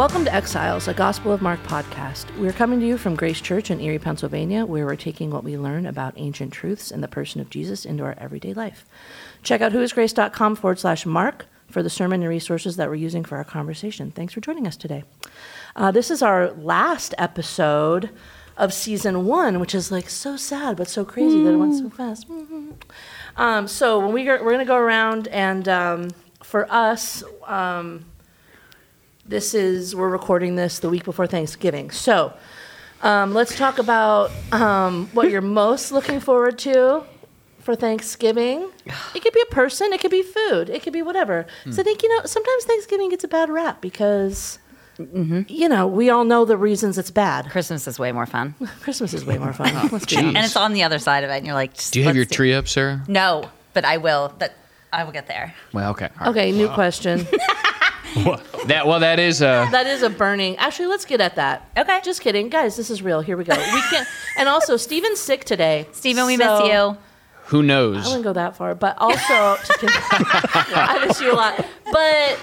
Welcome to Exiles, a Gospel of Mark podcast. We're coming to you from Grace Church in Erie, Pennsylvania, where we're taking what we learn about ancient truths and the person of Jesus into our everyday life. Check out whoisgrace.com forward slash Mark for the sermon and resources that we're using for our conversation. Thanks for joining us today. Uh, this is our last episode of season one, which is like so sad but so crazy that it went so fast. Um, so when we go, we're going to go around and um, for us, um, this is we're recording this the week before Thanksgiving. So um, let's talk about um, what you're most looking forward to for Thanksgiving. It could be a person, it could be food, it could be whatever. So I think you know sometimes Thanksgiving gets a bad rap because. You know, we all know the reasons it's bad. Christmas is way more fun. Christmas is way more fun. Let's be Jeez. And it's on the other side of it, and you're like, Do you have let's your do- tree up, Sarah? No, but I will. But I will get there. Well, okay. all right. Okay, new question. That well, that is uh, That is a burning. Actually, let's get at that. Okay. Just kidding, guys. This is real. Here we go. We can. And also, Steven's sick today. Steven, we so- miss you. who knows? I knows? wouldn't go that far, but also, just kidding. I miss you a lot. But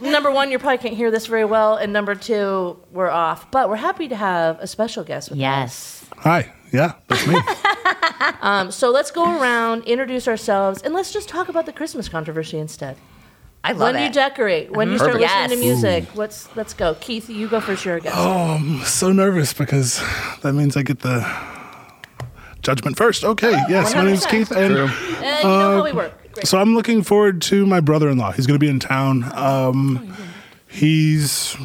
number one, you probably can't hear this very well, and number two, we're off. But we're happy to have a special guest with us. Yes. Hi. Yeah, that's me. Um, so let's go around, introduce ourselves, and let's just talk about the Christmas controversy instead. I love when do it. you decorate? When do you start Perfect. listening to Yes. music? Let's let's go. Keith, you go for You're. Oh, I'm so nervous because that means I get the judgment first. Okay. Yes, my name's 100%. Keith, and True. Uh, you know how we work. Great. so I'm looking forward to my brother-in-law. He's going to be in town. Um, he's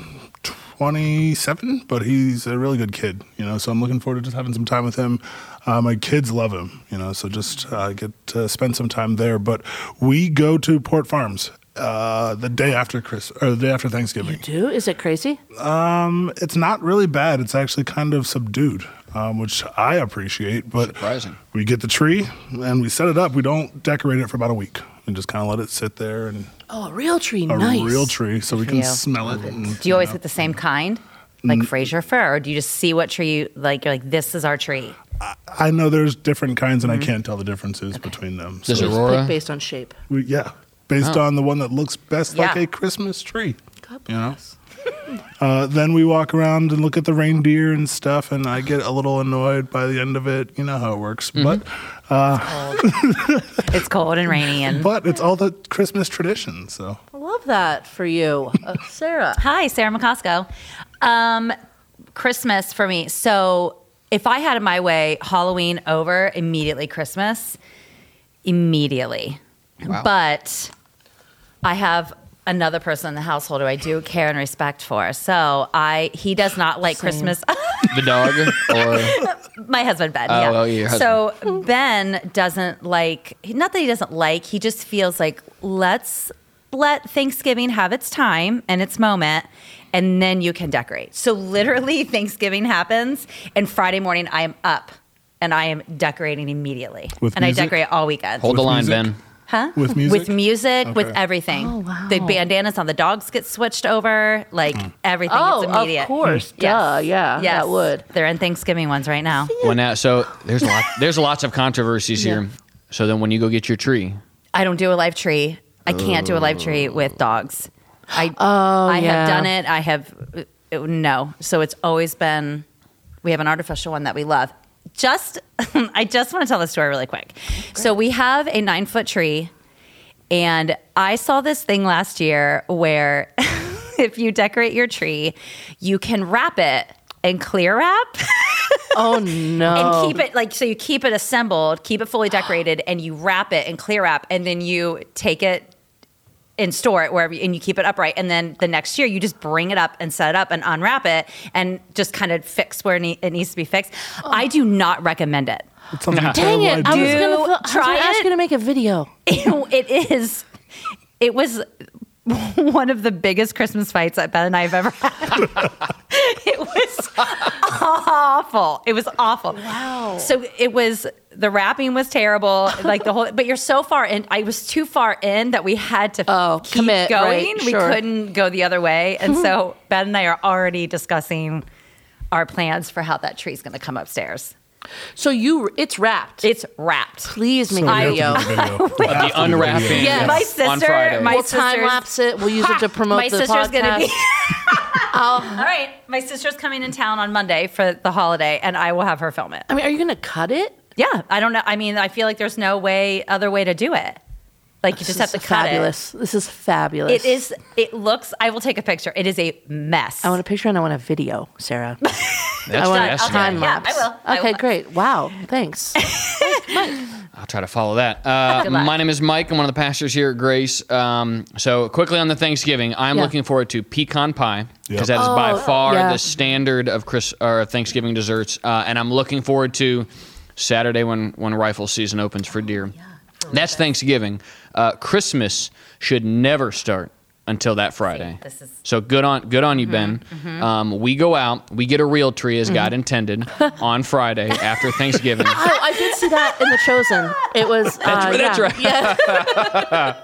27, but he's a really good kid. You know, so I'm looking forward to just having some time with him. Uh, my kids love him. You know, so just uh, get to spend some time there. But we go to Port Farms. Uh, the day after Chris or the day after Thanksgiving. You Do is it crazy? Um, it's not really bad. It's actually kind of subdued, um, which I appreciate. But Surprising. we get the tree and we set it up. We don't decorate it for about a week. and just kind of let it sit there and Oh, a real tree. a nice. real tree, so we can you. smell it. And, Do you always know. get the same kind, like Fraser fir, or do you just see what tree? Like you're like, this is our tree. I know there's different kinds, and I can't tell the differences between them. Does So it Just Aurora? based on shape. we, yeah, based Oh. on the one that looks best like a Christmas tree. God You know? Uh, then we walk around and look at the reindeer and stuff, and I get a little annoyed by the end of it. You know how it works, but It's cold and rainy, and but it's all the Christmas tradition. So I love that for you, uh, Sarah. Hi, Sarah McCosco. Um, Christmas for me. So if I had it my way, Halloween over, immediately Christmas, immediately. Wow. But I have another person in the household who I do care and respect for. So I he does not like Same. Christmas. the dog or my husband Ben. Oh, yeah. well, your so Ben doesn't like. Not that he doesn't like. He just feels like let's let Thanksgiving have its time and its moment, and then you can decorate. So literally, Thanksgiving happens, and Friday morning I am up and I am decorating immediately, With and music? I decorate all weekend. hold the line, music? Ben. Huh? With music? With music, with everything. Oh, wow. The bandanas on the dogs get switched over, like Hmm. everything. Oh, it's immediate. of course. Yes. Duh. Yeah, Yes. that would. They're in Thanksgiving ones right now. When that, so there's a lot. There's lots of controversies Yeah. here. So then, when you go get your tree, I don't do a live tree. I can't do a live tree with dogs. I Oh, I yeah. have done it. I have uh, no. So it's always been. We have an artificial one that we love. Just I just want to tell the story really quick. So we have a nine foot tree, and I saw this thing last year where if you decorate your tree, you can wrap it and clear wrap. Oh no. and keep it like so you keep it assembled keep it fully decorated and you wrap it and clear wrap and then you take it and store it wherever and you keep it upright and then the next year you just bring it up and set it up and unwrap it and just kind of fix where it needs to be fixed i do not recommend it it sounds like a Dang terrible it! I was idea. gonna, Do I was gonna ask it. you to make a video. it is it was one of the biggest christmas fights that ben and i have ever had it was awful it was awful Wow. So it was the wrapping was terrible, like the whole. But you're so far in. I was too far in that we had to Oh, keep commit, going. right, We couldn't go the other way, and so Ben and I are already discussing our plans for how that tree's going to come upstairs. So you, it's wrapped. It's wrapped. Please make So a video. to video. The have to do unwrapping video. Yes. My on sister- Friday. my we'll time sister's- lapse it. We'll use it to promote My the sister's podcast. going to be. All right, my sister's coming in town on Monday for the holiday, and I will have her film it. I mean, are you going to cut it? Yeah, I don't know. I mean, I feel like there's no way other way to do it. Like you just have to is cut fabulous. This is fabulous. it. It is. It looks. I will take a picture. It is a mess. I want a picture and I want a video, Sarah. That's I want a time Yeah, lapse. I will. I Okay, will. great. Wow. Thanks. I'll try to follow that. Uh, my name is Mike. I'm one of the pastors here at Grace. Um, so quickly on the Thanksgiving, I'm Yeah. looking forward to pecan pie because Yep. that is by Oh, far yeah. the standard of Chris or Thanksgiving desserts. Uh, and I'm looking forward to Saturday when when rifle season opens for deer. That's Thanksgiving. Uh, Christmas should never start until that Friday. this is- so good on good on you, Ben. Um, we go out, we get a real tree as God intended on Friday after Thanksgiving. oh, I did see that in The Chosen. It was. uh, that's yeah. right. Yeah.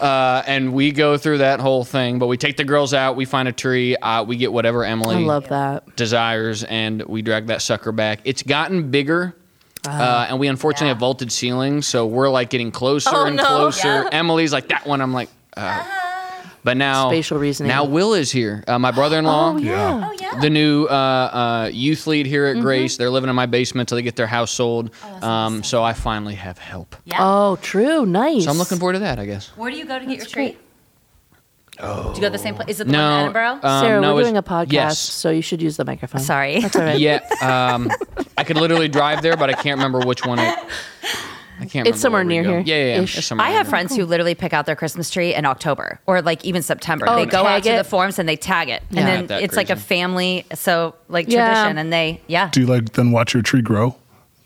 Uh, and we go through that whole thing. But we take the girls out, we find a tree, uh, we get whatever I Emily love that. desires, and we drag that sucker back. It's gotten bigger. Ah. Uh, and we unfortunately have vaulted ceilings, so we're like getting closer Oh, and no. closer. Yeah. Emily's like that one. I'm like, uh. but now Spatial reasoning. Now Will is here, uh, my brother-in-law, Oh, yeah. Oh yeah. the new uh, uh, youth lead here Mm-hmm. at Grace. They're living in my basement till they get their house sold. Oh, um, so I finally have help. yeah. Oh, true. Nice. So I'm looking forward to that, I guess. Where do you go to get your tree? Oh. Do you go to the same place? Is it the No, one in Edinboro? uh, Sarah, no, we're it's- doing a podcast, yes. so you should use the microphone. Sorry. That's all right. Yeah, um, I could literally drive there, but I can't remember which one. It, I can't. remember It's somewhere near here. Yeah, yeah. yeah. It's somewhere I have here. friends who literally pick out their Christmas tree in October or like even September. Oh, they go out tag to the forums and they tag it, Yeah. and then that it's like a family so like Yeah. tradition, and they yeah. Do you like then watch your tree grow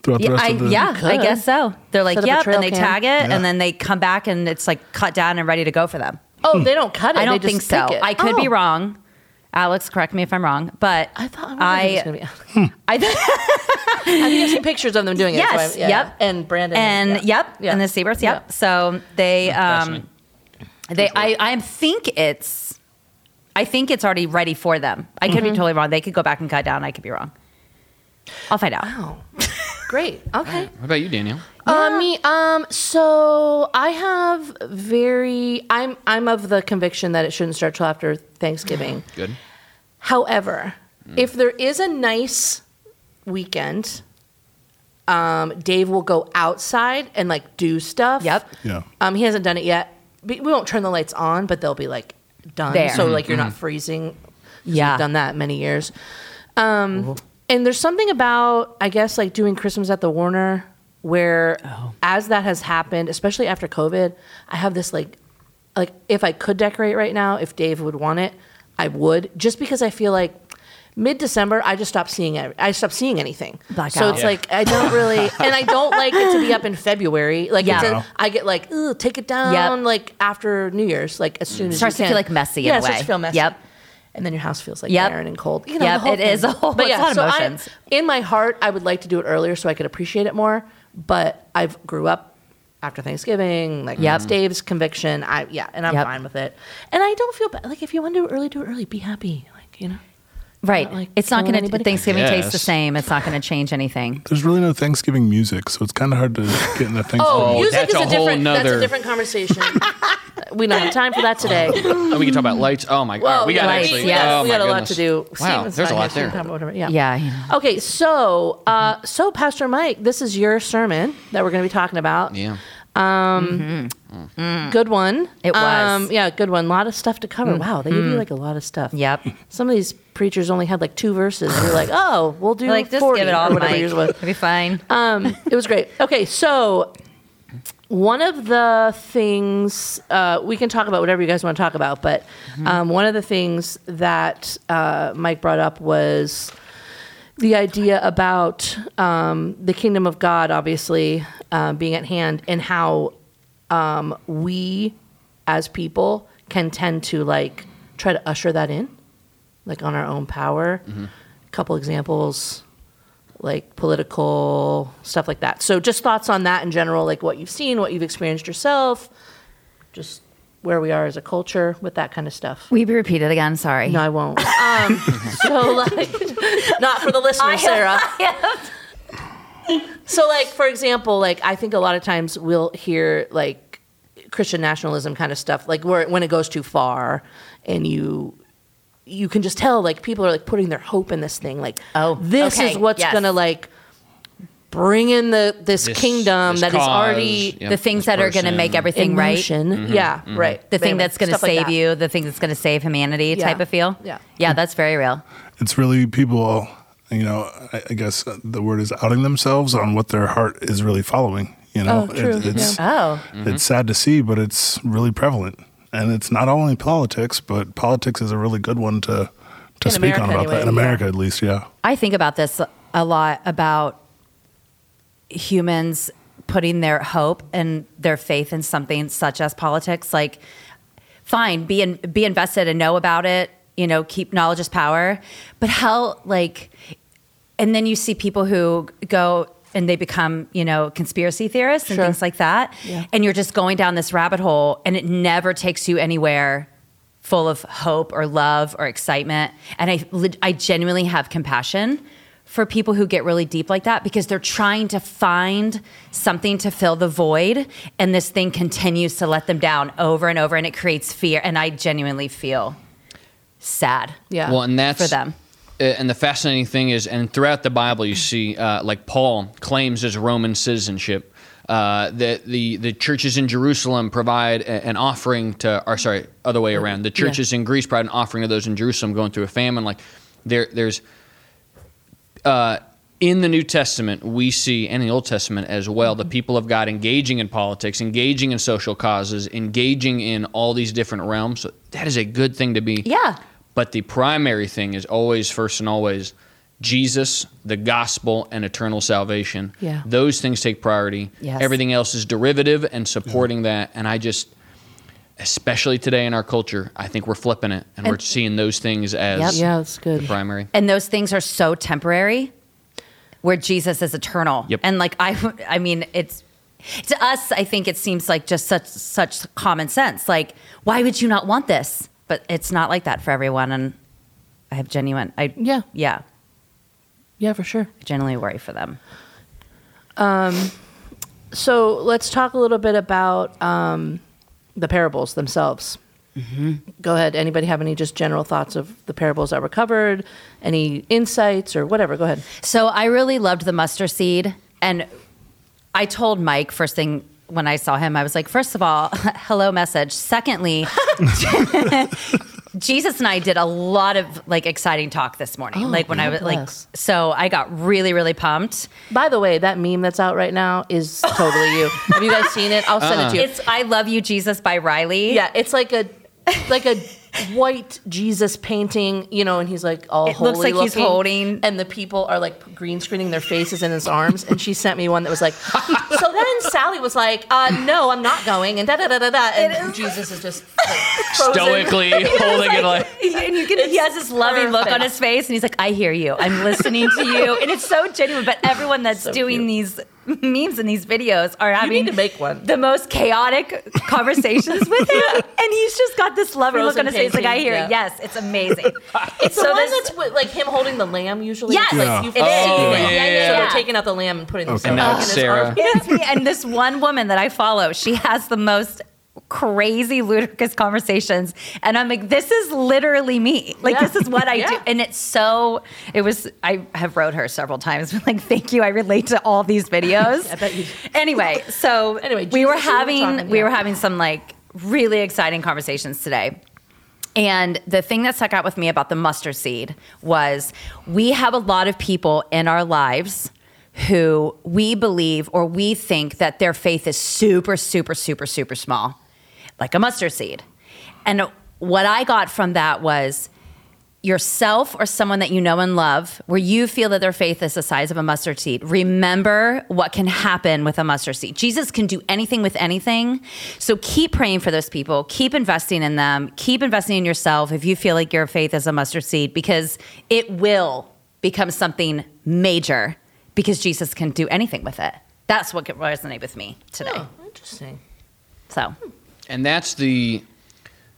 throughout the Yeah, rest I, of the? yeah, I guess so. They're like, Set yep, and they cam. tag it, Yeah. and then they come back, and it's like cut down and ready to go for them. Oh, they don't cut it. I don't they think just so. I could be Oh. wrong. Alex, correct me if I'm wrong, but I thought I, I, was gonna be. I th- I think I've seen pictures of them doing it. Yes, so I- yeah. yep. And Brandon. and yeah. yep, Yeah. and the Seabirds, yep. Yeah. So they, um, they, I, I think it's, I think it's already ready for them. I could be Mm-hmm. totally wrong. They could go back and cut down. I could be wrong. I'll find out. Wow. Great. Okay. What about you, Daniel? Uh, me. Um. So I have very. I'm. I'm of the conviction that it shouldn't start till after Thanksgiving. Good. However, if there is a nice weekend, um, Dave will go outside and like do stuff. Yep. Yeah. Um, he hasn't done it yet. We we won't turn the lights on, but they'll be like done. There. So like you're not freezing. 'cause Yeah. We've done that many years. Um, and there's something about I guess like doing Christmas at the Warner where oh. as that has happened, especially after COVID, I have this like like if I could decorate right now, if Dave would want it, I would. Just because I feel like mid December, I just stopped seeing it. I stopped seeing anything. So it's Yeah. like I don't really, and I don't like it to be up in February. Like Yeah. it's a. I get like, take it down. Yep. Like after New Year's, like as soon as it Starts to can. feel, like, messy in Yeah, a it starts to feel messy. Yep. And then your house feels like Yep. barren and cold. You know, Yep, it is thing. a whole- But yeah, lot of so I- emotions. in my heart, I would like to do it earlier so I could appreciate it more. But I've grew up after Thanksgiving. Like Yep. it's mm-hmm. Dave's conviction. I yeah, and I'm Yep. fine with it. And I don't feel bad. Like if you want to do it early, do it early. Be happy. Like you know. Right. like, it's not going to, anybody? Thanksgiving tastes the same. It's not going to change anything. There's really no Thanksgiving music, so it's kind of hard to get into Thanksgiving. Oh, Oh, music that's is a, a whole different. That's a different conversation. we don't have time for that today. Oh, we can talk about lights. Oh my god, we got lights, actually. we got, oh we got a lot to do. Wow, Steven's there's a lot here, so we there. can talk about whatever. Yeah. Yeah. you. Okay, so uh, so Pastor Mike, this is your sermon that we're going to be talking about. Yeah. Good one. It was. Um, yeah, good one. A lot of stuff to cover. Wow, they give you like a lot of stuff. Yep. Some of these preachers only had like two verses. You're like, oh, we'll do Like, just 40 give it all whatever Mike. yours was. It'll be fine. Um, it was great. Okay, so one of the things uh, we can talk about whatever you guys want to talk about, but um, one of the things that uh, Mike brought up was the idea about um, the kingdom of God, obviously uh, being at hand, and how um, we as people can tend to like try to usher that in, like on our own power. A couple examples like political stuff like that. So just thoughts on that in general, like what you've seen, what you've experienced yourself, just where we are as a culture with that kind of stuff. Will you be repeated again? Sorry. No, I won't. Um, so like, not for the listener, Sarah. So like, for example, like I think a lot of times we'll hear like Christian nationalism kind of stuff, like where when it goes too far, and you you can just tell like people are like putting their hope in this thing. Like, Oh, this okay, is what's yes. gonna like bring in the this, This- kingdom this that is cause, already yep, the things this that are going to person. make in everything right. motion. Mm-hmm. Yeah, mm-hmm. right. The thing that's going to stuff like save that. you, the thing that's going to save humanity Yeah. type of feel. Yeah. Yeah, that's very real. it's really people, you know, I, I guess uh, the word is outing themselves on what their heart is really following. You know, Oh, true, it's Oh. it's mm-hmm. sad to see, but it's really prevalent, and it's not only politics, but politics is a really good one to to In speak America on about anyway, that in yeah. America, at least. Yeah, I think about this a lot about humans putting their hope and their faith in something such as politics. Like, fine, be in, be invested and know about it. You know, keep knowledge is power. But how like, and then you see people who go and they become you know conspiracy theorists and Sure. things like that, Yeah. and you're just going down this rabbit hole, and it never takes you anywhere full of hope or love or excitement. And I, I genuinely have compassion for people who get really deep like that because they're trying to find something to fill the void. And this thing continues to let them down over and over and it creates fear. And I genuinely feel sad. Yeah. Well, and that's For them. uh, And the fascinating thing is, and throughout the Bible, you see, uh, like Paul claims his Roman citizenship. Uh, that the the churches in Jerusalem provide a- an offering to, or sorry, other way around. The churches in Greece provide an offering to those in Jerusalem going through a famine. Like there, there's uh, in the New Testament, we see, and in the Old Testament as well, the people of God engaging in politics, engaging in social causes, engaging in all these different realms. So that is a good thing to be. Yeah. But the primary thing is always, first and always, Jesus, the gospel, and eternal salvation. Yeah. Those things take priority. Yes. Everything else is derivative and supporting that. And I just, especially today in our culture, I think we're flipping it and, we're seeing those things as Yep. yeah, that's good. primary. and those things are so temporary where jesus is eternal Yep. and like i i mean it's to us i think it seems like just such such common sense like why would you not want this but it's not like that for everyone and i have genuine i Yeah. yeah Yeah, for sure. I genuinely worry for them Um So let's talk a little bit about um, the parables themselves. Go ahead. Anybody have any just general thoughts of the parables that were covered? Any insights or whatever? Go ahead. So I really loved the mustard seed. And I told Mike first thing when I saw him, I was like, first of all, hello message. Secondly, Jesus and I did a lot of like exciting talk this morning. Oh, like when I was like, so I got really, really pumped. By the way, that meme that's out right now is totally you. Have you guys seen it? I'll send it to you. It's I Love You, Jesus by Riley. yeah, it's like a like a white Jesus painting, you know, and he's like all It looks holy like he's looking, holding- and the people are like green screening their faces in his arms. And she sent me one that was like, so then Sally was like, uh, no, I'm not going, and da da da da da, and Jesus is just like. Stoically holding it like. And you can, he has this loving look on his face, and he's like, "I hear you. I'm listening to you," and it's so genuine." But everyone that's So doing cute. these memes in these videos are having to make one. the most chaotic conversations with him, and he's just got this loving look Frozen on his face. Like, I hear yeah. it. Yes, it's amazing. It's the So one this- that's with, like him holding the lamb usually. Yes, It's like Yeah. you it. Oh, it. yeah, yeah, So they're taking out the lamb and putting themselves And now in it's his Sarah. arm. It's. And this one woman that I follow, she has the most crazy ludicrous conversations. And i'm like this is literally me. Like Yeah. this is what i do. And it's so it was i have wrote her several times like thank you. I relate to all these videos. I bet you- anyway so Anyway, we were Jesus, you were having we yeah. were having some like really exciting conversations today. And the thing that stuck out with me about the mustard seed was we have a lot of people in our lives who we believe or we think that their faith is super, super, super, super small, like a mustard seed. And what I got from that was yourself or someone that you know and love, where you feel that their faith is the size of a mustard seed, remember what can happen with a mustard seed. Jesus can do anything with anything. So keep praying for those people, keep investing in them, keep investing in yourself if you feel like your faith is a mustard seed, because it will become something major because Jesus can do anything with it. That's what could resonate with me today. Oh, interesting. So And that's the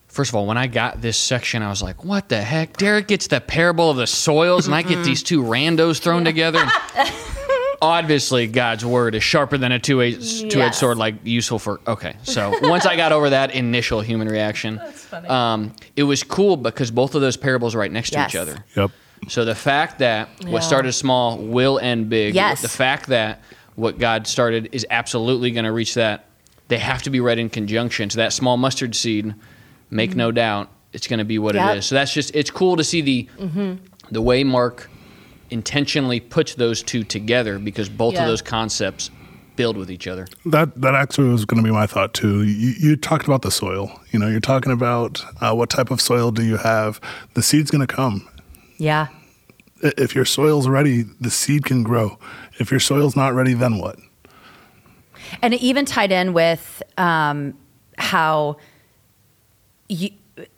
first of all, when I got this section, I was like, what the heck? Derek gets the parable of the soils, and I get these two randos thrown together. obviously God's word is sharper than a two edged two-edged Yes. sword, like useful for. Okay, so once I got over that initial human reaction, funny. Um, it was cool because both of those parables are right next Yes. to each other. Yep. So the fact that Yeah. what started small will end big. Yes. The fact that what God started is absolutely going to reach that. They have to be read in conjunction. So that small mustard seed, make no doubt, it's going to be what Yep. it is. So that's just it's cool to see the the way Mark intentionally puts those two together because both Yeah. of those concepts build with each other. That that actually was going to be my thought too. You, you talked about the soil. You know, you're talking about uh, what type of soil do you have. The seed's going to come. Yeah. If your soil's ready, the seed can grow. If your soil's not ready, then what? And it even tied in with um, how you,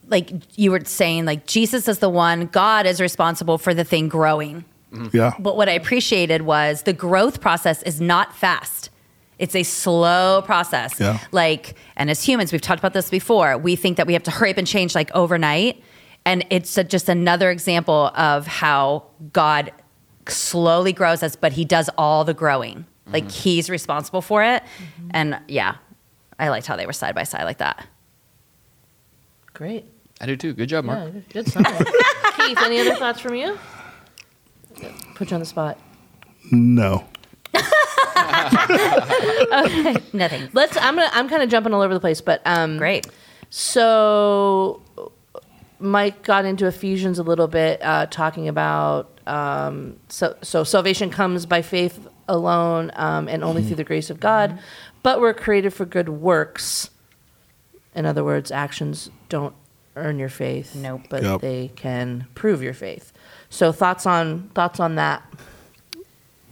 like you were saying, like Jesus is the one, God is responsible for the thing growing. Yeah. But what I appreciated was the growth process is not fast. It's a slow process. Yeah. Like, and as humans, we've talked about this before. We think that we have to hurry up and change like overnight. And it's a, just another example of how God slowly grows us, but he does all the growing. Like he's responsible for it. And yeah, I liked how they were side by side like that. Great. I do too. Good job, Mark. Yeah, good summary. Keith, any other thoughts from you? Put you on the spot. No. Okay, nothing. Let's. I'm gonna. I'm kind of jumping all over the place, but um, Great. So, Mike got into Ephesians a little bit, uh, talking about um, so so salvation comes by faith alone um, and only through the grace of God, but we're created for good works. In other words, actions don't earn your faith, Nope. but Yep. they can prove your faith. So, thoughts on thoughts on that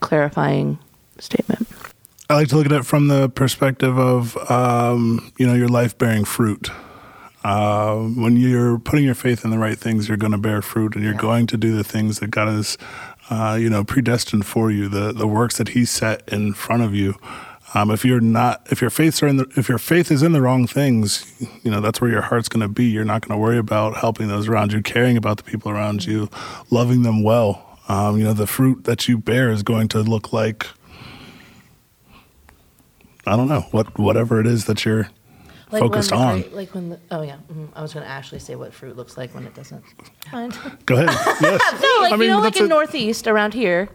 clarifying statement? I like to look at it from the perspective of, um, you know, your life bearing fruit. Um, when you're putting your faith in the right things, you're going to bear fruit, and you're going to do the things that God has, uh, you know, predestined for you. The the works that He set in front of you. Um, if you're not, if your faiths are in the, if your faith is in the wrong things, you know that's where your heart's going to be. You're not going to worry about helping those around you, caring about the people around you, loving them well. Um, you know, the fruit that you bear is going to look like I don't know what whatever it is that you're focused when on. gra- like when the oh yeah, mhm. I was going to actually say what fruit looks like when it doesn't. Go ahead. Yes. No, like I mean, you know, like in it. Northeast around here,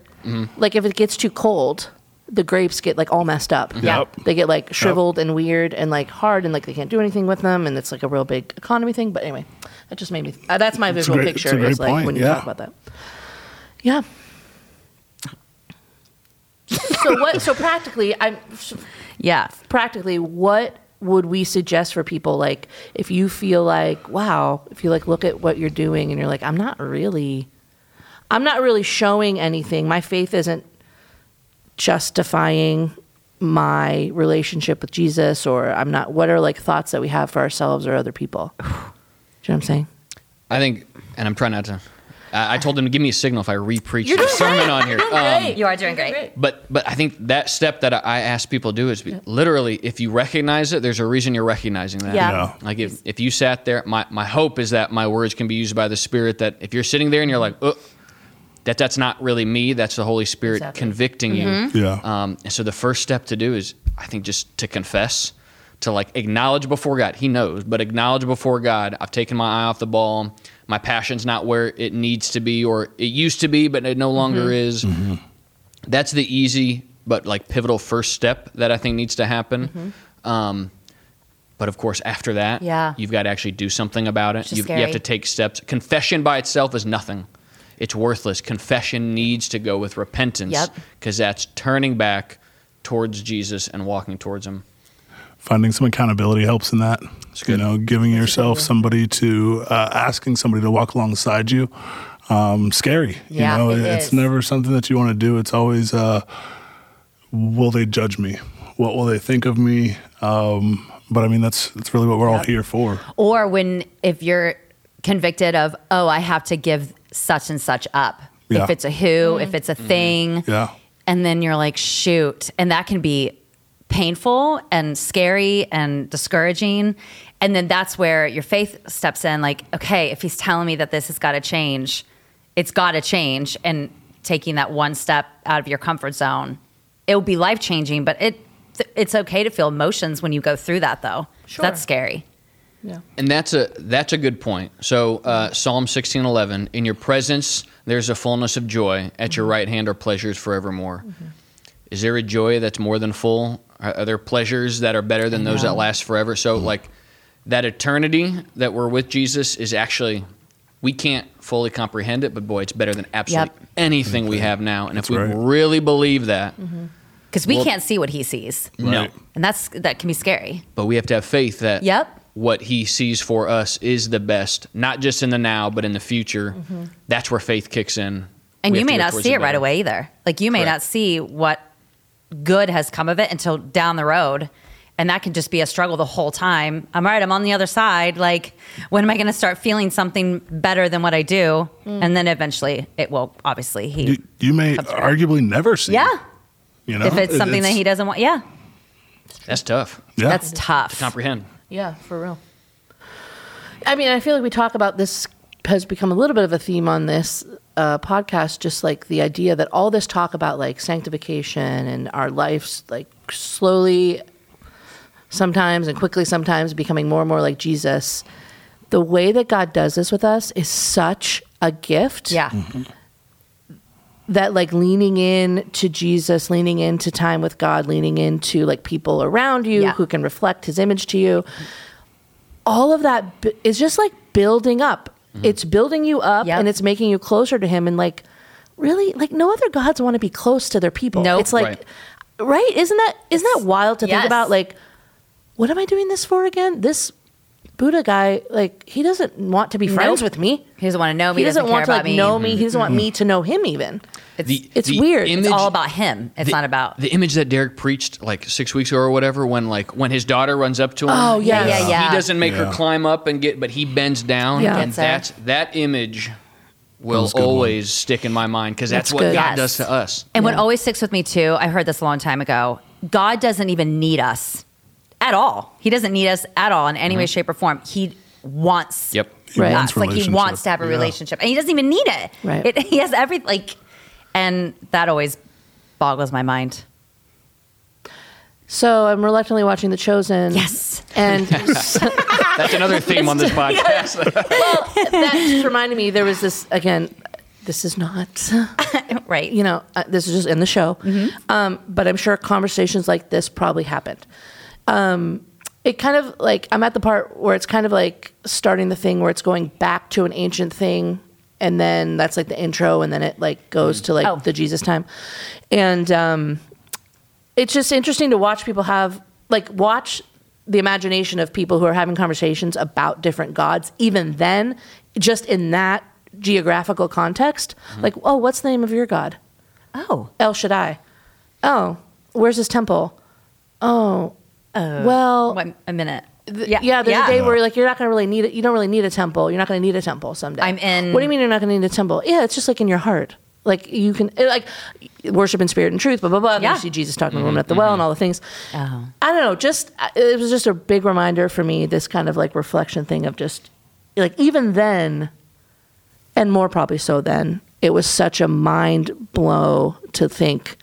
like if it gets too cold, the grapes get like all messed up. Yeah. Yep. They get like shriveled and weird and like hard and like they can't do anything with them and it's like a real big economy thing. But anyway, that just made me. Uh, that's my visual great- it's a picture. great is like point, when you yeah. talk about that. Yeah. so what? So practically, I'm Yeah. practically what would we suggest for people like if you feel like wow if you like look at what you're doing and you're like i'm not really i'm not really showing anything my faith isn't justifying my relationship with jesus or i'm not what are like thoughts that we have for ourselves or other people do you know what i'm saying I think, and I'm trying not to. I, I told them to give me a signal if I re-preach the sermon on here. You're doing Um, great. You are doing great. But but I think that step that I- I ask people to do is be, literally if you recognize it, there's a reason you're recognizing that. Yeah. Yeah. Like if, if you sat there, my, my hope is that my words can be used by the Spirit. That if you're sitting there and you're like, oh, that that's not really me, that's the Holy Spirit Exactly. convicting you. Yeah. Um, and so the first step to do is, I think, just to confess, to like acknowledge before God. He knows, but acknowledge before God. I've taken my eye off the ball. My passion's not where it needs to be, or it used to be, but it no longer is. That's the easy but like pivotal first step that I think needs to happen. Um, but of course, after that, Yeah. you've got to actually do something about it. You, you have to take steps. Confession by itself is nothing. It's worthless. Confession needs to go with repentance Yep. because that's turning back towards Jesus and walking towards Him. Finding some accountability helps in that. It's You know, giving yourself somebody to uh, asking somebody to walk alongside you. Um, scary. Yeah, you know, it it's is. never something that you want to do. It's always, uh, will they judge me? What will they think of me? Um, but I mean, that's that's really what we're all here for. Or when if you're convicted of, oh, I have to give such and such up. Yeah. If it's a who, if it's a thing. Yeah. And then you're like, shoot. And that can be painful and scary and discouraging. And then that's where your faith steps in like, okay, if he's telling me that this has got to change, it's got to change. And taking that one step out of your comfort zone it will be life changing. But it it's okay to feel emotions when you go through that, though. Sure. That's scary. Yeah. And that's a that's a good point. So uh, Psalm sixteen eleven, in your presence there's a fullness of joy. At your right hand are pleasures forevermore. Is there a joy that's more than full? Are, are there pleasures that are better than those that last forever? So like that eternity that we're with Jesus is actually we can't fully comprehend it, but boy, it's better than absolutely Yep. anything we have now. And if we right. really believe that, mm-hmm. Because we Well- can't see what he sees, no. Right. and that's that can be scary. But we have to have faith that Yep. what he sees for us is the best, not just in the now, but in the future. Mm-hmm. That's where faith kicks in. And We you may not see the it right away either. Like you may Correct. not see what good has come of it until down the road. And that can just be a struggle the whole time. I'm all right, I'm on the other side. Like, when am I going to start feeling something better than what I do? And then eventually it will, obviously, he, You, you may Comes around. arguably never see. yeah. You know, if it's It- something that he doesn't want, yeah, That's tough Yeah. that's tough. to comprehend. Yeah, for real. I mean, I feel like we talk about this has become a little bit of a theme on this uh, podcast, just like the idea that all this talk about like sanctification and our lives, like slowly, sometimes and quickly, sometimes becoming more and more like Jesus. The way that God does this with us is such a gift yeah. that like leaning in to Jesus, leaning into time with God, leaning into like people around you Yeah. who can reflect his image to you. All of that b- is just like building up. Mm-hmm. It's building you up Yep. and it's making you closer to him and like really like no other gods want to be close to their people. Nope. It's like Right. right, isn't that isn't that wild to Yes. think about like what am I doing this for again? This Buddha guy like he doesn't want to be friends Nope. with me. He doesn't want to know me. He doesn't, care want to like me. know me. He doesn't want me mm-hmm. to know him even. It's, The- It's the weird. It's it's all about him. It's the- not about. the image that Derek preached like six weeks ago or whatever. When like when his daughter runs up to him, Oh, Yeah, yes. yeah, yeah. he doesn't make her climb up and get, but he bends down, Yeah. and that's that image will That's a good one. always stick in my mind because that's, That's what good. God Yes. does to us. And what always sticks with me too, I heard this a long time ago. God doesn't even need us at all. He doesn't need us at all in any way, shape, or form. He wants Yep. He Right. wants. Like he wants to have a Yeah. relationship, and he doesn't even need it. Right. It, he has every like, and that always boggles my mind. So I'm reluctantly watching The Chosen. Yes. And That's another theme on this podcast. Well, that just reminded me there was this again. This is not, right. you know, uh, this is just in the show. Um, but I'm sure conversations like this probably happened. Um, it kind of like I'm at the part where it's kind of like starting the thing where it's going back to an ancient thing, and then that's like the intro, and then it like goes to like Oh. the Jesus time, and um, it's just interesting to watch people have like watch the imagination of people who are having conversations about different gods even then just in that geographical context. Like oh what's the name of your god? Oh. el shaddai. Oh where's his temple? Oh Uh, well One, a minute. th- yeah, there's a day where like you're not going to really need it. You don't really need a temple. You're not going to need a temple someday. I'm in- What do you mean you're not going to need a temple? Yeah, it's just like in your heart. Like you can like worship in spirit and truth. Blah blah blah. Yeah. you see Jesus talking to the woman mm-hmm, at the well and mm-hmm. all the things. Oh. I don't know. Just uh, it was just a big reminder for me. This kind of like reflection thing of just like even then, and more probably so then. It was such a mind blow to think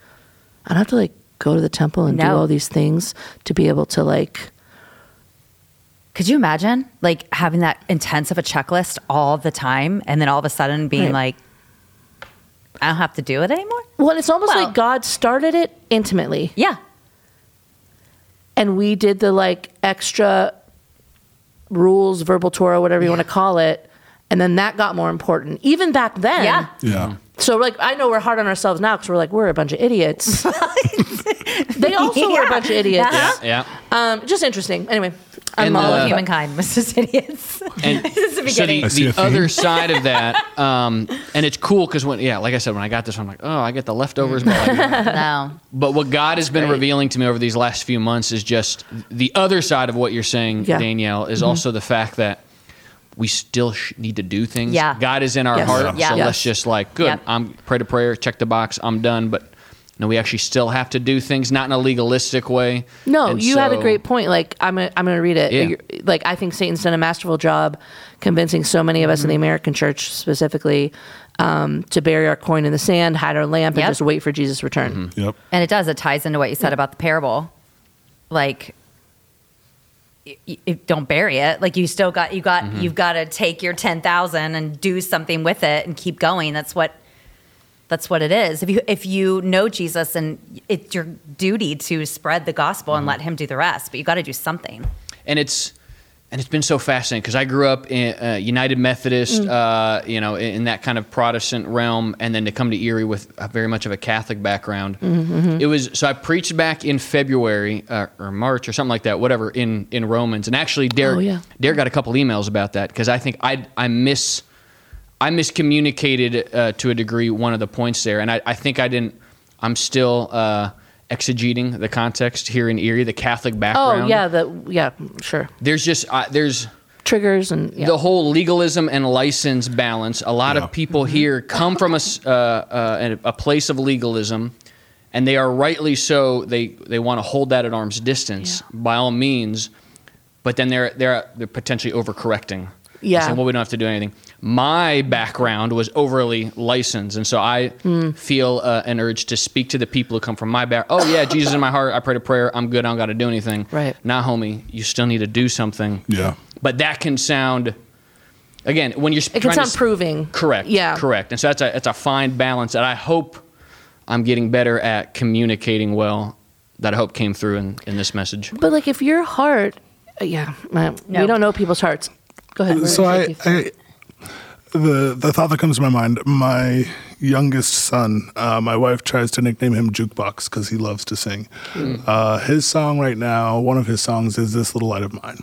I don't have to like go to the temple and do all these things to be able to like Could you imagine like having that intense of a checklist all the time and then all of a sudden being Right. like, I don't have to do it anymore? Well, it's almost Well- like God started it intimately, Yeah. and we did the like extra rules, verbal Torah, whatever you want to call it, and then that got more important. Even back then, Yeah. Yeah. So like, I know we're hard on ourselves now because we're like we're a bunch of idiots. they also were a bunch of idiots. Uh-huh. yeah. Um, just interesting. Anyway, I'm And, all All uh, of humankind was just idiots. And Since the so beginning. the, the other side of that, um, and it's cool because when yeah, like I said, when I got this, I'm like, oh, I get the leftovers. But, like, no. but what God has been great. revealing to me over these last few months is just the other side of what you're saying, Yeah. Danielle, is also the fact that we still sh- need to do things. Yeah. God is in our Yes. heart, Yeah. so Yes. let's just like, good, Yep. I'm pray to prayer, check the box, I'm done. But no, we actually still have to do things, not in a legalistic way. No, And you had a great point. Like I'm, gonna, I'm going to read it. Yeah. Like I think Satan's done a masterful job convincing so many of us in the Mm-hmm. American church specifically um, to bury our coin in the sand, hide our lamp, and just wait for Jesus' return. Yep. And it does. It ties into what you said about the parable. Like, y- y- don't bury it. Like you still got you got mm-hmm. you've got to take your ten thousand and do something with it and keep going. That's what that's what it is. If you if you know Jesus and it's your duty to spread the gospel and mm-hmm. let Him do the rest, but you got to do something. and it's and it's been so fascinating because I grew up in uh, United Methodist, uh, you know, in, in that kind of Protestant realm, and then to come to Erie with a, very much of a Catholic background. It was so I preached back in February uh, or March or something like that, whatever, in in Romans, and actually Derek Oh, yeah. Derek got a couple emails about that because I think I I miss I miscommunicated uh, to a degree one of the points there, and I, I think I didn't. I'm still uh, exegeting the context here in Erie, the Catholic background. Oh yeah, the yeah, sure. There's just uh, there's Triggers and yeah. the whole legalism and license balance. A lot Yeah. of people here come from a, s- uh, uh, a place of legalism, and they are rightly so. They they want to hold that at arm's distance Yeah. by all means, but then they're they're they're potentially overcorrecting. Yeah. saying, well, we don't have to do anything. My background was overly licensed, and so I Hmm. feel uh, an urge to speak to the people who come from my back. Oh yeah, Jesus in my heart. I prayed a prayer. I'm good. I don't got to do anything. Right. Nah, homie, you still need to do something. Yeah. But that can sound, again, when you're it can sound proving. Correct. Yeah. Correct. And so that's a it's a fine balance that I hope I'm getting better at communicating well. That I hope came through in, in this message. But like, if your heart, uh, yeah, man, No. we don't know people's hearts. Go ahead. So I, did I the the thought that comes to my mind, my youngest son, uh, my wife tries to nickname him Jukebox because he loves to sing. Uh, his song right now, one of his songs is "This Little Light of Mine."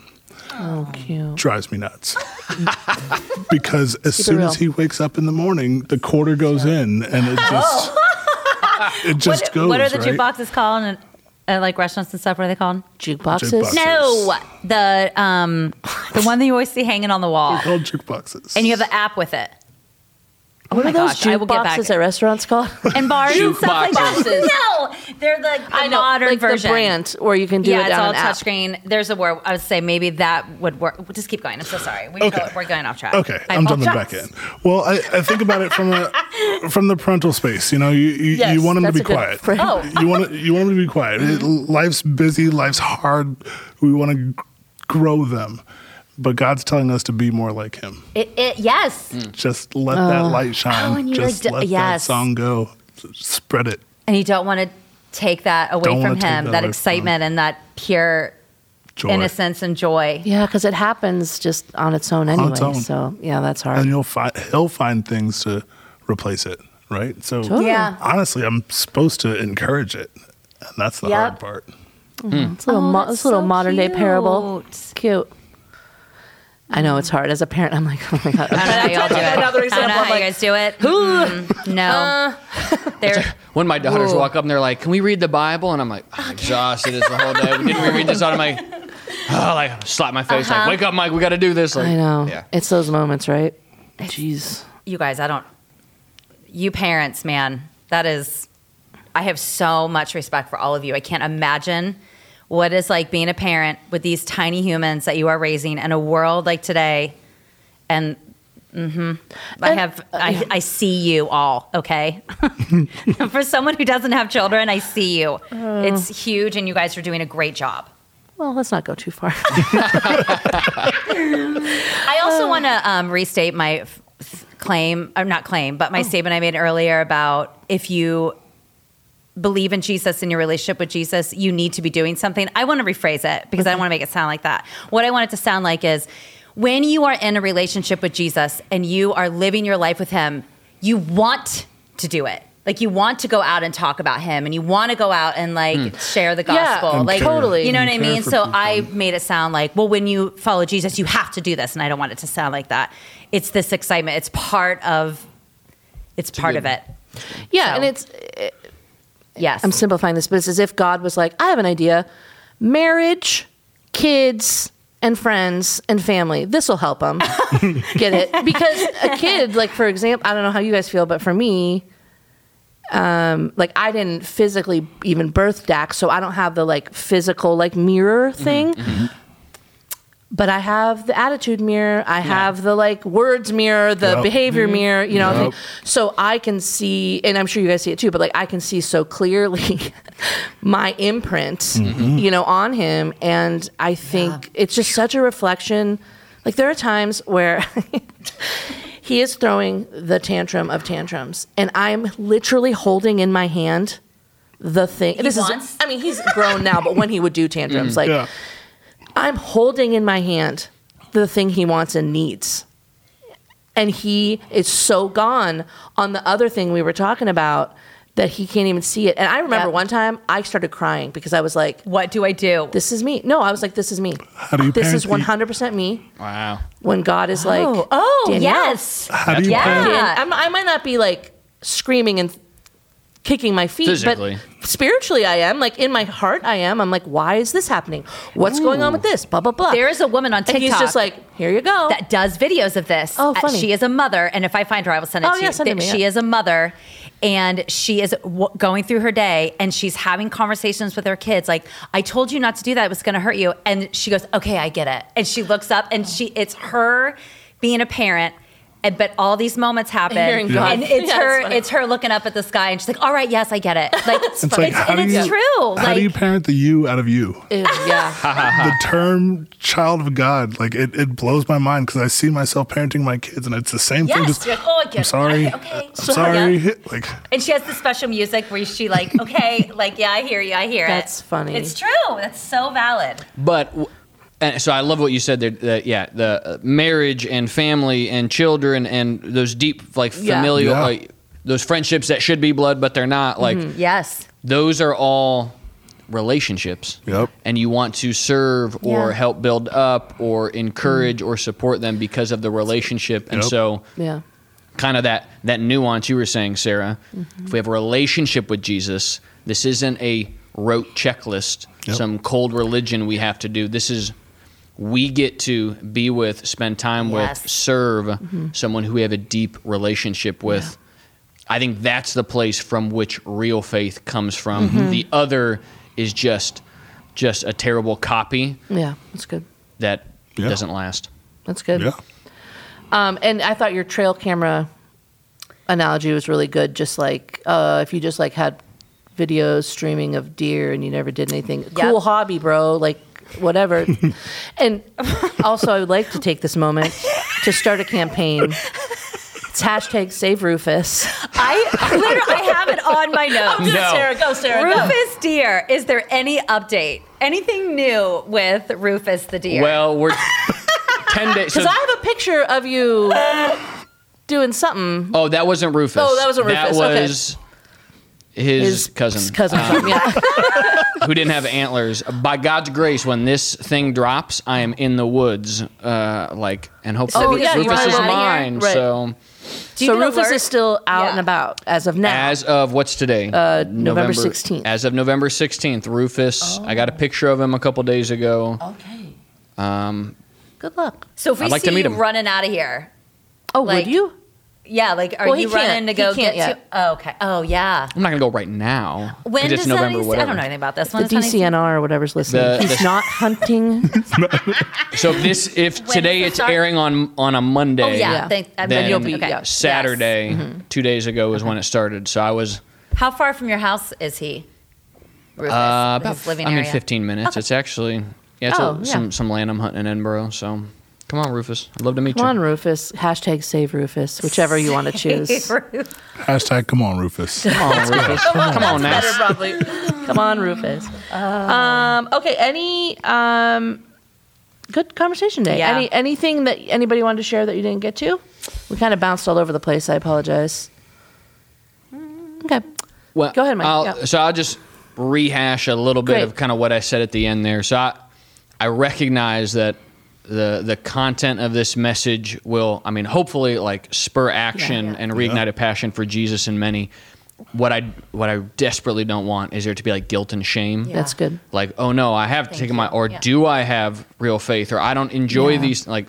oh, cute. Drives me nuts because as Keep soon as he wakes up in the morning, the quarter goes in and it just it just what, goes. what are the right? jukeboxes called? And uh, like restaurants and stuff, what are they called? Jukeboxes. Jukebox. No, the um, the one that you always see hanging on the wall, They're called jukeboxes. and you have the app with it. Oh What my are those gosh, I will jukeboxes at restaurants called? and bars and stuff like that. No, they're like the modern like version. the brand where you can do yeah, it it's on all an app. touchscreen. There's a word I would say maybe that would work. We'll just keep going. I'm so sorry. We Okay. go, we're going off track. Okay, I I'm jumping back in. Well, I, I think about it from a from the parental space. You know, you you, Yes, oh. you want them to be quiet. frame. Oh. You want you want them to be quiet. It- life's busy. Life's hard. We want to grow them, but God's telling us to be more like Him. It, it, yes, hmm. Just let that oh. light shine. Oh, Just like d- let that song go. Spread it. and you don't want to take that away Don't from him. that That, away from excitement and that pure Joy. innocence and joy. Yeah, because it happens just on its own anyway. its own. So yeah, that's hard. and you'll find he'll find things to replace it. Right. So Totally. Yeah. honestly, I'm supposed to encourage it, and that's the Yep. hard part. Mm-hmm. It's a little, Oh, mo- it's a little so modern day parable. cute. Cute. I know it's hard as a parent. I'm like, oh my god. I don't know how y'all do it. Another I don't example, know how like, you guys do it. Mm, no, they're When my daughters Whoa. walk up and they're like, "Can we read the Bible?" and I'm like, I'm exhausted as the whole day. Didn't we read this out? I'm like, oh, like slap my face, Uh-huh. like, "Wake up, Mike, we got to do this." Like, I know. Yeah. It's those moments, right? Jeez. you guys. I don't. You parents, man, that is. I have so much respect for all of you. I can't imagine what it's like being a parent with these tiny humans that you are raising in a world like today. And hmm I have, I, I see you all. Okay, for someone who doesn't have children, I see you. it's huge, and you guys are doing a great job. Well, let's not go too far. I also want to um, restate my f- claim, or not claim, but my statement I made earlier about if you believe in Jesus and your relationship with Jesus, you need to be doing something. I want to rephrase it because I don't want to make it sound like that. What I want it to sound like is when you are in a relationship with Jesus and you are living your life with Him, you want to do it. Like you want to go out and talk about him and you want to go out and like hmm. share the gospel. And like care. totally. You know what I mean? So people. I made it sound like, well, when you follow Jesus, you have to do this. And I don't want it to sound like that. It's this excitement. It's part of it's part of it. yeah, So- and it's Yes. I'm simplifying this, but it's as if God was like, I have an idea. Marriage, kids, and friends and family. This will help them get it. Because a kid, like, for example, I don't know how you guys feel, but for me, um, like, I didn't physically even birth Dax, so I don't have the like physical, like, mirror thing. But I have the attitude mirror. I have the like words mirror, the Yep. behavior mm-hmm. mirror, you know. Yep. So I can see, and I'm sure you guys see it too, but like I can see so clearly my imprint, mm-hmm. you know, on him. And I think it's just such a reflection. Like there are times where he is throwing the tantrum of tantrums, and I'm literally holding in my hand the thing. this wants- is, I mean, he's grown now, but when he would do tantrums, mm-hmm. like Yeah. I'm holding in my hand the thing he wants and needs. And he is so gone on the other thing we were talking about that he can't even see it. And I remember Yep. one time I started crying because I was like, What do I do? this is me. No, I was like, this is me. How do you this is 100% me. Wow. When God is like, oh, oh Danielle. yes. How do you Yeah. parent? I'm, I might not be like screaming and kicking my feet, Physically. but spiritually I am. Like in my heart, I am. I'm like, why is this happening? What's going on with this? Blah blah blah. There is a woman on and TikTok he's just like, here you go. that does videos of this. Oh, Uh, funny. She is a mother, and if I find her, I will send it Oh, to yeah, you. send it That to me, She yeah. is a mother, and she is w- going through her day, and she's having conversations with her kids. Like, I told you not to do that; it was going to hurt you. And she goes, "Okay, I get it." And she looks up, and she it's her being a parent. And, but all these moments happen, Hearing and it's Yeah, her. it's. It's her looking up at the sky, and she's like, "All right, yes, I get it." Like, it's, It's like, how and it's you, true. How like, do you parent the you out of you? Ew, yeah. the term child of God, like it, it blows my mind because I see myself parenting my kids and it's the same thing. Yes, Just, you're like, oh, I get I'm it. sorry. Okay, okay. I'm So- sorry. yeah. Like, And she has the special music where she like, okay, like yeah, I hear you, I hear it. That's funny. It's true. That's so valid. But w- and so I love what you said there. That, yeah, the uh, marriage and family and children and those deep like Yeah. familial, Yeah. like, those friendships that should be blood but they're not. Like mm-hmm. Yes. those are all relationships. Yep. And you want to serve or Yeah. help build up or encourage mm-hmm. or support them because of the relationship. And Yep. so Yeah. kind of that that nuance you were saying, Sarah. Mm-hmm. If we have a relationship with Jesus, this isn't a rote checklist, Yep. some cold religion we have to do. This is we get to be with, spend time Yes. with, serve someone who we have a deep relationship with. I think that's the place from which real faith comes from. The other is just just a terrible copy Yeah. That's good. that Yeah. doesn't last. That's good. yeah. Um, and I thought your trail camera analogy was really good. Just like uh, if you just like had videos streaming of deer and you never did anything, cool hobby, bro. Like whatever. and also, I would like to take this moment to start a campaign. It's hashtag Save Rufus. I literally I have it on my notes. No. Sarah, go, Sarah, go. Rufus deer. Is there any update? Anything new with Rufus the deer? Well, we're 10 days. Because I have a picture of you doing something. Oh, that wasn't Rufus. Oh, that wasn't Rufus, That okay. Was his, cousin, Cousin, uh, yeah. who didn't have antlers. By God's grace, when this thing drops, I am in the woods, uh, like, and hopefully Oh, yeah, Rufus is outta mine. Right. So, Do so Rufus alert? is still out Yeah. and about as of now. as of what's today? Uh, November 16th. As of November 16th, Rufus. I got a picture of him a couple days ago. okay. Um, Good luck. so if we I'd like see to meet you him. running out of here, Oh, Like- would you? Yeah, like are Well, you can't. running to He go can't get yet. to? Oh, okay. Oh, yeah. I'm not gonna go right now. 'cause When does November, hunting? whatever. I don't know anything about this. The When does hunting season- DCNR or whatever's listening. The- He's the- not hunting. So if this, if does today it's start? airing on on a Monday. Oh yeah, Yeah. Thank, Then I Then you'll be- okay. yeah. Saturday, Yes. Mm-hmm. two days ago, is when it started. So I was How far from your house is he? Rufus, uh, about, living I mean, area. 15 minutes. It's actually, yeah, it's a- Oh, yeah. some some land I'm hunting in Edinboro. So come on, Rufus. I'd love to meet you. Come you. on, Rufus. Hashtag save Rufus, whichever you want to choose. Hashtag come on, Rufus. Come on, Rufus. Come on, now. Better probably. Come on, Rufus. Um, okay. Any um, good conversation day? Yeah. Any anything that anybody wanted to share that you didn't get to? We kind of bounced all over the place. I apologize. Okay. Well, Go ahead, Mike. I'll, Yeah. So I'll just rehash a little bit Great. of kind of what I said at the end there. So I, I recognize that the the content of this message will, I mean, hopefully, like spur action Yeah. and reignite a passion for Jesus in many. What I what I desperately don't want is there to be like guilt and shame. That's good. Like, oh no, I have to take my, or Yeah. do I have real faith, or I don't enjoy Yeah. these. Like,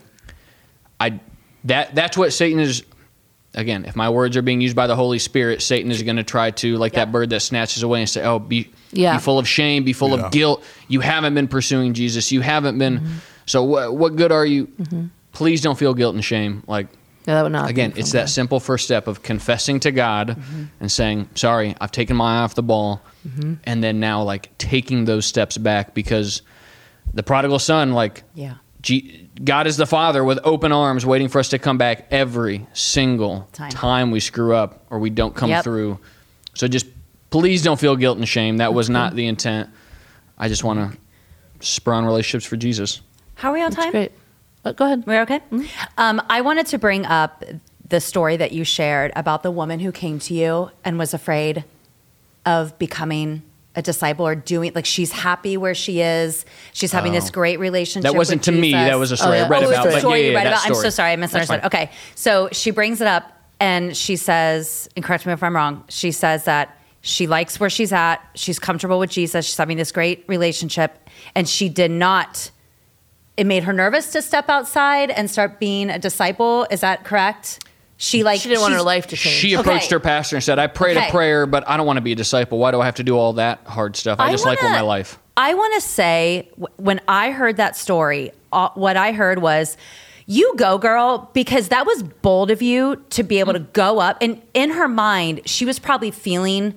I that that's what Satan is. Again, if my words are being used by the Holy Spirit, Satan is going to try to, like Yeah. that bird that snatches away, and say, "Oh, be Yeah. be full of shame, be full Yeah. of guilt. You haven't been pursuing Jesus. You haven't been mm-hmm. So what what good are you? Mm-hmm. Please don't feel guilt and shame. Like Yeah, that would not. again, it's that God. simple first step of confessing to God mm-hmm. and saying, "Sorry, I've taken my eye off the ball," mm-hmm. and then now like taking those steps back because the prodigal son, like Yeah. G- God is the Father with open arms, waiting for us to come back every single Time. time, we screw up or we don't come Yep. through. So just please don't feel guilt and shame. That was not the intent. I just want to spur on relationships for Jesus. How are we on time? great. Uh, go ahead. We're okay. Um, I wanted to bring up the story that you shared about the woman who came to you and was afraid of becoming a disciple or doing like she's happy where she is. She's having this great relationship. That wasn't with to me. That was a story yeah. I read Oh, oh, it's about. a it's a but story yeah, you yeah, read that about. I'm so sorry, I misunderstood. Okay, so she brings it up and she says, and correct me if I'm wrong. She says that she likes where she's at. She's comfortable with Jesus. She's having this great relationship, and she did not. It made her nervous to step outside and start being a disciple. Is that correct? She like She didn't want her life to change. She approached Okay. her pastor and said, I prayed Okay. a prayer, but I don't want to be a disciple. Why do I have to do all that hard stuff? I, just like wanna- my life. I want to say when I heard that story, uh, what I heard was, "You go, girl," because that was bold of you to be able to go up. And in her mind, she was probably feeling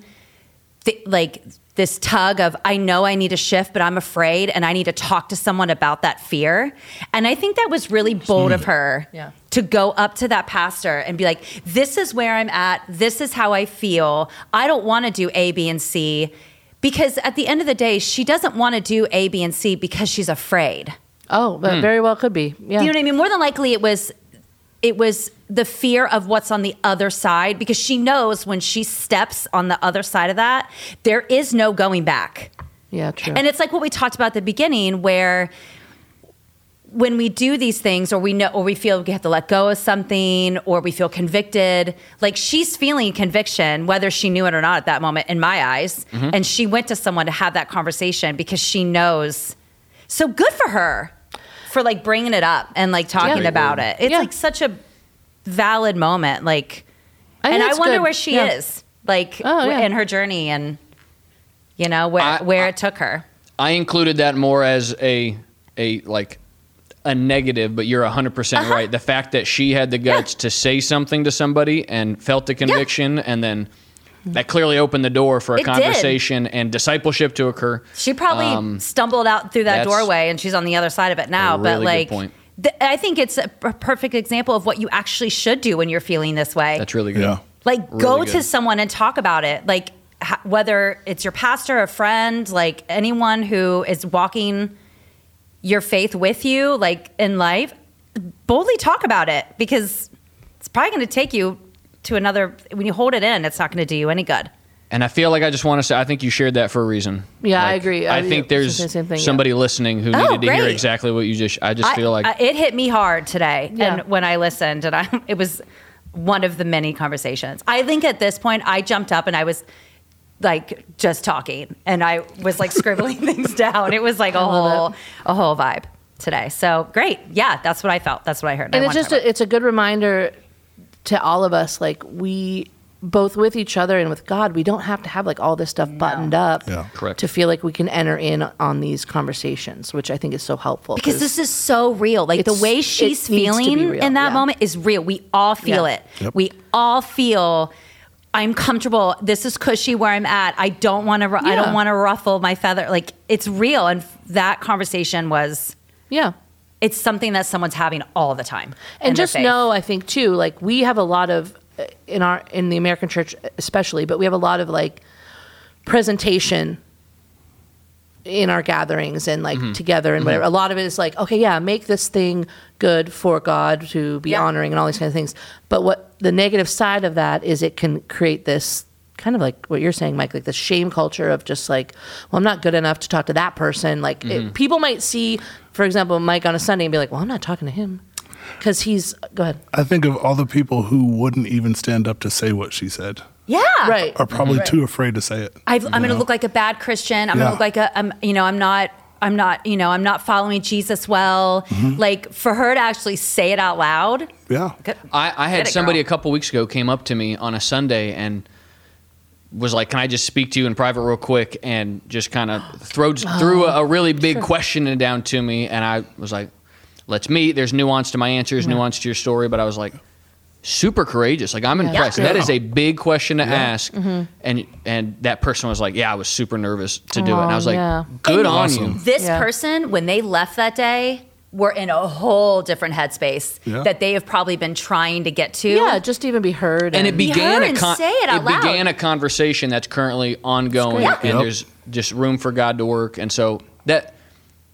th- like this tug of I know I need to shift, but I'm afraid, and I need to talk to someone about that fear. And I think that was really bold of her Yeah. to go up to that pastor and be like, "This is where I'm at. This is how I feel. I don't want to do A, B, and C." Because at the end of the day, she doesn't want to do A, B, and C because she's afraid. Oh, that hmm. very well could be. Yeah. You know what I mean? More than likely, it was it was the fear of what's on the other side because she knows when she steps on the other side of that, there is no going back. yeah, true. And it's like what we talked about at the beginning, where when we do these things, or we know, or we feel we have to let go of something, or we feel convicted, like she's feeling conviction, whether she knew it or not at that moment, in my eyes. Mm-hmm. And she went to someone to have that conversation because she knows. So good for her for like bringing it up and like talking Yeah. about it. It's Yeah. like such a valid moment. Like, I and I wonder good. where she Yeah. is, like Oh, yeah. in her journey, and you know where I- where I- it took her. I included that more as a a like a negative, but you're 100% Uh-huh. right. The fact that she had the guts to say something to somebody and felt the conviction and then that clearly opened the door for a It did. conversation and discipleship to occur. She probably Um, stumbled out through that doorway, and she's on the other side of it now. a but really good like, point. th- I think it's a p- perfect example of what you actually should do when you're feeling this way. That's really good. Yeah. like go really to someone and talk about it. Like h- whether it's your pastor, a friend, like anyone who is walking your faith with you, like in life, boldly talk about it because it's probably going to take you to another. When you hold it in, it's not going to do you any good. And I feel like I just want to say, I think you shared that for a reason. Yeah, I agree. I, I- think yeah, there's the same thing, yeah. somebody listening who Oh, needed to hear exactly what you just. I just feel like I, it hit me hard today, Yeah. and when I listened, and I, it was one of the many conversations. I think at this point, I jumped up and I was like just talking, and I was like scribbling things down. It was like a love whole a whole vibe today. So great, yeah, that's what I felt. That's what I heard. and I it's just a, it's a good reminder to all of us like we both with each other and with god we don't have to have like all this stuff buttoned up Yeah. Correct. to feel like we can enter in on these conversations which i think is so helpful because this is so real. Like the way she's needs to be feeling real, in that yeah. moment is real. We all feel Yeah. it. Yep. We all feel. I'm comfortable. This is cushy where I'm at. I don't want to. I Yeah. don't want to ruffle my feather. Like it's real, and that conversation was. yeah It's something that someone's having all the time. and just know i think too like we have a lot of uh, in our in the american church especially but we have a lot of like presentation in our gatherings and like Mm-hmm. together and whatever a lot of it is like okay yeah make this thing good for god to be Yeah. honoring and all these kind of things but what the negative side of that is it can create this kind of like what you're saying mike like the shame culture of just like well i'm not good enough to talk to that person like Mm-hmm. it, people might see for example mike on a sunday and be like well i'm not talking to him because he's go ahead I think of all the people who wouldn't even stand up to say what she said Yeah. right are probably too afraid to say it. I've, I'm going to look like a bad Christian. I'm going to look like a, I'm, you know, I'm not, I'm not, you know, I'm not following Jesus well. Mm-hmm. Like for her to actually say it out loud. Yeah. I, I had it, somebody girl. a couple weeks ago came up to me on a Sunday and was like, "Can I just speak to you in private real quick?" And just kind of threw threw a, a really big question down to me, and I was like, let's meet. There's nuance to my answers, nuance to your story, but I was like, super courageous. Like I'm impressed. Yeah. That is a big question to ask. Mm-hmm. And and that person was like, yeah, I was super nervous to do it. And I was Oh, like, yeah. good And on Awesome. you. This Yeah. person, when they left that day, were in a whole different headspace Yeah. that they have probably been trying to get to. Yeah, just even be heard. And it Be began heard a and con- say it out loud. began a conversation that's currently ongoing, Yeah. and Yep. there's just room for God to work. And so that,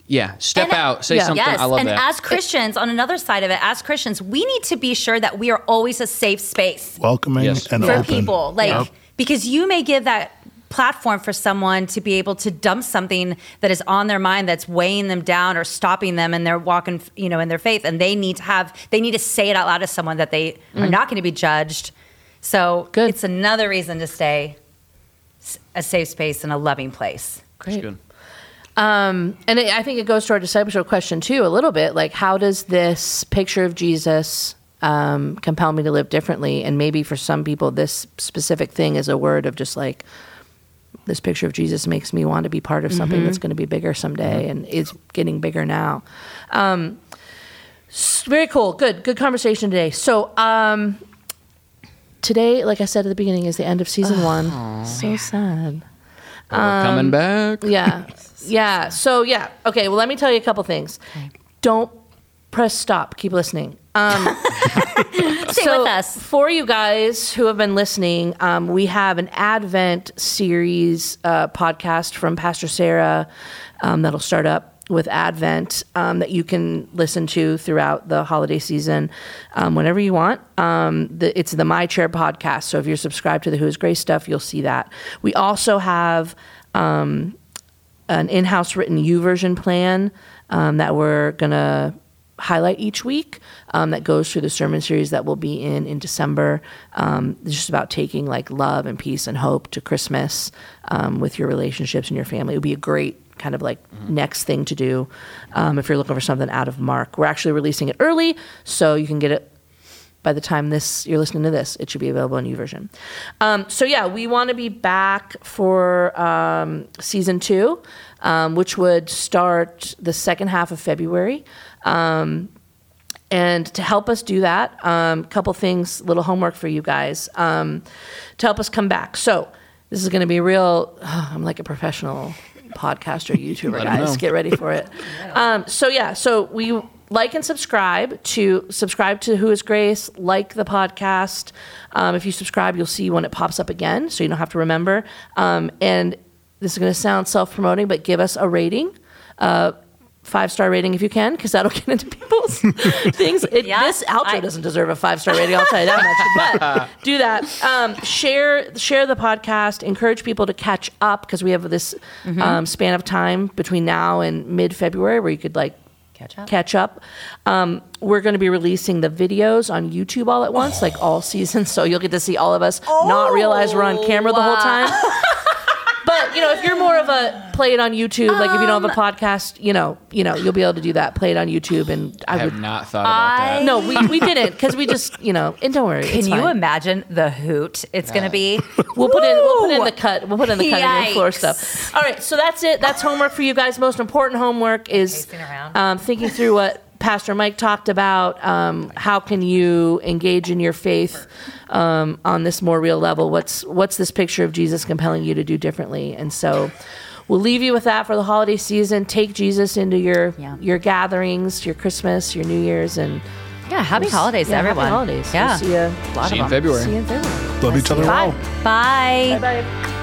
yeah, step And- out, say Yeah. something. Yes, I love and that. And as Christians, on another side of it, as Christians, we need to be sure that we are always a safe space welcoming Yes. and for open. people. Like Yep. because you may give that platform for someone to be able to dump something that is on their mind that's weighing them down or stopping them and they're walking you know in their faith and they need to have they need to say it out loud to someone that they are not going to be judged so Good. it's another reason to stay a safe space and a loving place That's good. Um, and it, I think it goes to our discipleship question too, a little bit. Like, how does this picture of Jesus um, compel me to live differently? And maybe for some people, this specific thing is a word of just like, this picture of Jesus makes me want to be part of something that's going to be bigger someday and it's getting bigger now. Um, very cool. Good. Good conversation today. So, um, today, like I said at the beginning, is the end of season one. So sad. But we're Um, coming back. Yeah. Yeah. So yeah. Okay. Well, let me tell you a couple things. Don't press stop. Keep listening. Um, stay so with us For you guys who have been listening, um, we have an Advent series uh, podcast from Pastor Sarah um, that'll start up with Advent um, that you can listen to throughout the holiday season um, whenever you want. Um, the, it's the My Chair podcast. So if you're subscribed to the Who is Grace stuff, you'll see that. We also have um, an in-house written YouVersion plan um, that we're gonna highlight each week um, that goes through the sermon series that we'll be in in December. Um, it's just about taking like love and peace and hope to Christmas um, with your relationships and your family. It would be a great kind of like next thing to do um, if you're looking for something out of Mark. We're actually releasing it early, so you can get it by the time this you're listening to this, it should be available in YouVersion. Um, so yeah, we want to be back for um, season two, um, which would start the second half of February. Um, and to help us do that, a um, couple things, little homework for you guys um, to help us come back. So this is going to be real. I'm like a professional podcaster, YouTuber, guys. Get ready for it. Um, so yeah, so we like and subscribe to subscribe to Who Is Grace. Like the podcast. Um, if you subscribe, you'll see when it pops up again, so you don't have to remember. Um, and this is going to sound self promoting, but give us a rating. Uh, Five star rating if you can, because that'll get into people's things. It, Yeah, this outro I- doesn't deserve a five star rating. I'll tell you that much. But do that. Um, share share the podcast. Encourage people to catch up because we have this Mm-hmm. um, span of time between now and mid February where you could like Catch up. Catch up. Um, we're going to be releasing the videos on YouTube all at once, like all seasons. So you'll get to see all of us not realize we're on camera the whole time. But you know, if you're more of a play it on YouTube, like if you don't have a podcast, you know, you know, you'll be able to do that. Play it on YouTube, and I, I have would. not thought about I- that. No, we, we didn't because we just you know. And don't worry, can it's you fine. imagine the hoot it's going to be We'll put in we'll put in the cut. We'll put in the cut cutting room floor stuff. All right, so that's it. That's homework for you guys. Most important homework is Pacing around. um, thinking through what Pastor Mike talked about. Um, how can you engage in your faith um, on this more real level? What's what's this picture of Jesus compelling you to do differently? And so. We'll leave you with that for the holiday season. Take Jesus into your Yeah. your gatherings, your Christmas, your New Year's, and yeah happy holidays yeah, to everyone happy holidays. yeah We'll see you. a lot See of you in. February. See you in February. Love each other Bye. bye Bye bye.